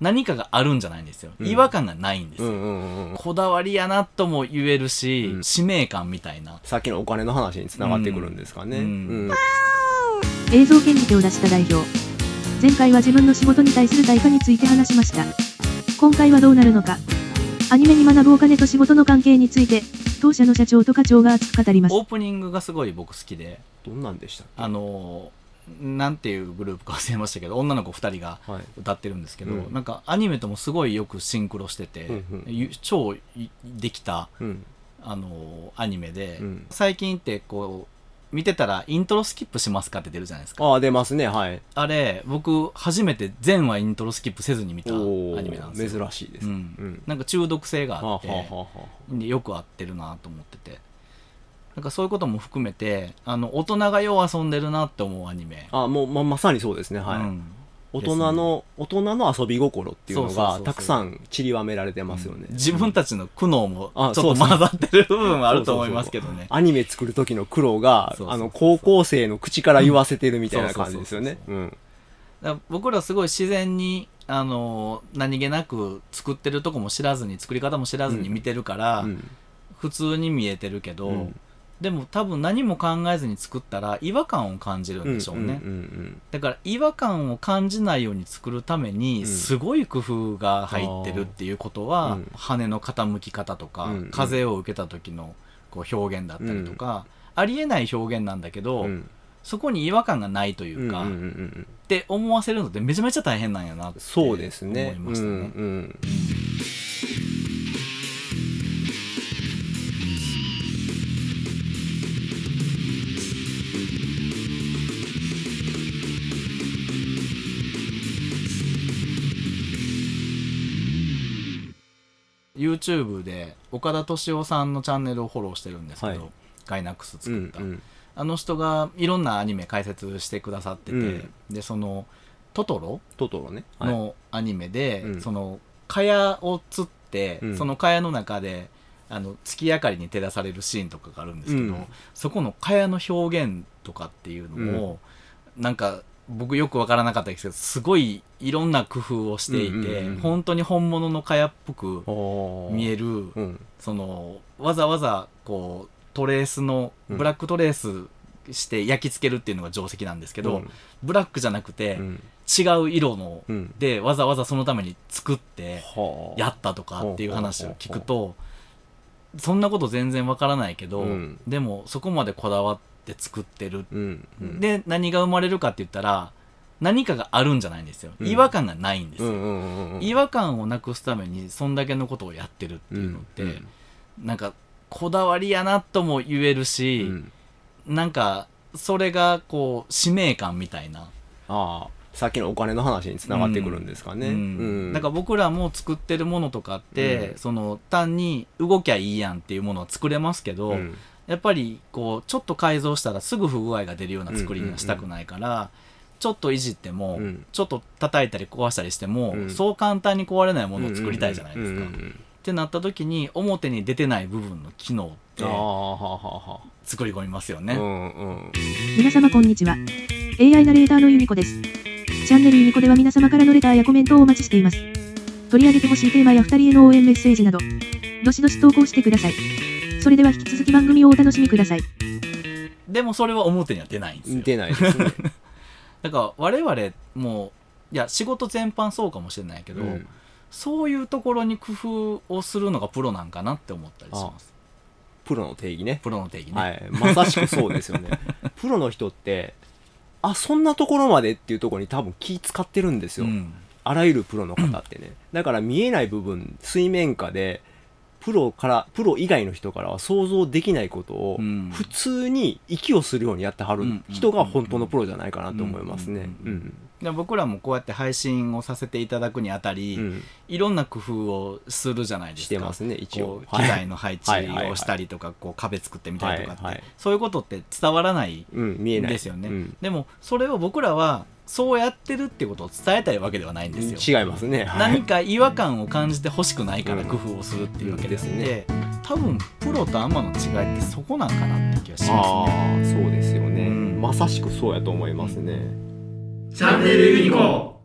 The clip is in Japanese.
何かがあるんじゃないんですよ。うん違和感がないんですよ。うんうんうんうんこだわりやなとも言えるし、うん使命感みたいな。さっきのお金の話につながってくるんですかね。ううんん映像権利手を出した代表。前回は自分の仕事に対する対価について話しました。今回はどうなるのか。アニメに学ぶお金と仕事の関係について、当社の社長と課長が熱く語ります。オープニングがすごい僕好きで、どんなんでしたっけ？あのーなんていうグループか忘れましたけど、女の子2人がはい。歌ってるんですけど、うんなんかアニメともすごいよくシンクロしてて、うんうんゆ超いできた、うん。あのーアニメで、うん最近ってこう、見てたらイントロスキップしますかって出るじゃないですか。ああ、出ますね。はい。あれ、僕、初めて全話イントロスキップせずに見たアおニメなんですよ。珍しいです。ううんん。なんか中毒性がはあはあって、あはあはでよく合ってるなと思ってて。なんかそういうことも含めて、あの、大人がよう遊んでるなって思うアニメ。あ。あもうままさにそうですね。はい。うん大人の、大人の遊び心っていうのがたくさん散りばめられてますよね。自分たちの苦悩もあちょっと混ざってる部分はあると思いますけどね。アニメ作る時の苦労があの高校生の口から言わせてるみたいな感じですよね。うん。だから僕らすごい自然に、あのー何気なく作ってるとこも知らずに、作り方も知らずに見てるから、うん普通に見えてるけど、うんでも多分何も考えずに作ったら違和感を感じるんでしょうね。うんうんだから違和感を感じないように作るためうにん。すごい工夫が入ってるっていうことは、うん。羽の傾き方とか、うん風を受けた時のこう表現だったりとか、ありえない表現なんだけど、うん。うんそこに違和感がないというか、うんうんうんうっん。て思わせるのってめちゃめちゃ大変なんやなってそうですね。思いましたね。YouTube で岡田敏夫さんのチャンネルをフォローしてるんですけど、はい。ガイナックスうん作った、うんあの人がいろんなアニメ解説してくださってて、うん。でそのトトロトトロね。はい。のアニメで、うん。その蚊帳を釣って、うん。その蚊帳の中であの月明かりに照らされるシーンとかがあるんですけど、うん。そこの蚊帳の表現とかっていうのを、なんか僕よくわからなかったですけどすごいいろんな工夫をしていて、うんうんうん。本当に本物の蚊帳っぽく見える、うん。そのわざわざこうトレースのうん。ブラックトレースして焼き付けるっていうのが定石なんですけど、うん。ブラックじゃなくて、うん。違う色のうん。でわざわざそのために作ってはあやったとかっていう話を聞くとそんなこと全然わからないけど、うん。でもそこまでこだわって作ってる、うんうん。で何が生まれるかって言ったら何かがあるんじゃないんですよ。うん。違和感がないんですよ、うんうんうんうん。違和感をなくすためにそんだけのことをやってるっていうのって、うんなんかこだわりやなとも言えるし、うん。なんかそれがこう使命感みたいな。ああさっきのお金の話につながってくるんですかね。うん。うん。だから僕らも作ってるものとかって、うん。その単に動きゃいいやんっていうものは作れますけど、うんやっぱりこうちょっと改造したらすぐ不具合が出るような作りにはしたくないから、ちょっといじっても、うんちょっと叩いたり壊したりしても、うんそう簡単に壊れないものを作りたいじゃないですか。ってなった時に表に出てない部分の機能って作り込みますよあ。ね。皆様こんにちは。AI ナレーターのユニコです。チャンネルユニコでは皆様からのレターやコメントをお待ちしています。取り上げてほしいテーマや二人への応援メッセージなど、どしどし投稿してください。それでは引き続き番組をお楽しみください。でもそれは表には出ないんですよ。出ないですね。だから我々もいや仕事全般そうかもしれないけど、うんそういうところに工夫をするのがプロなんかなって思ったりします。プロの定義ね。プロの定義ね。はい。まさしくそうですよね。プロの人って、あ、そんなところまでっていうところに多分気使ってるんですよ。うんあらゆるプロの方ってね。だから見えない部分、水面下で、プロから、プロ以外の人からは想像できないことをうん、普通に息をするようにやってはるうん。人が本当のプロじゃないかなと思いますね。僕らもこうやって配信をさせていただくにあたり、うん。いろんな工夫をするじゃないですか。してますね、一応。機材の配置をしたりとか、こう壁作ってみたりとかって、はい。はい。そういうことって伝わらないうん、見えない。んですよね。うん。でもそれを僕らはそうやってるってことを伝えたいわけではないんですよ。違いますね。はい何か違和感を感じてほしくないから工夫をするっていうわけですので、多分プロとアマの違いってそこなんかなって気がしますあね。あ、そうですよね。うんまさしくそうやと思いますね。チャンネルユニコーン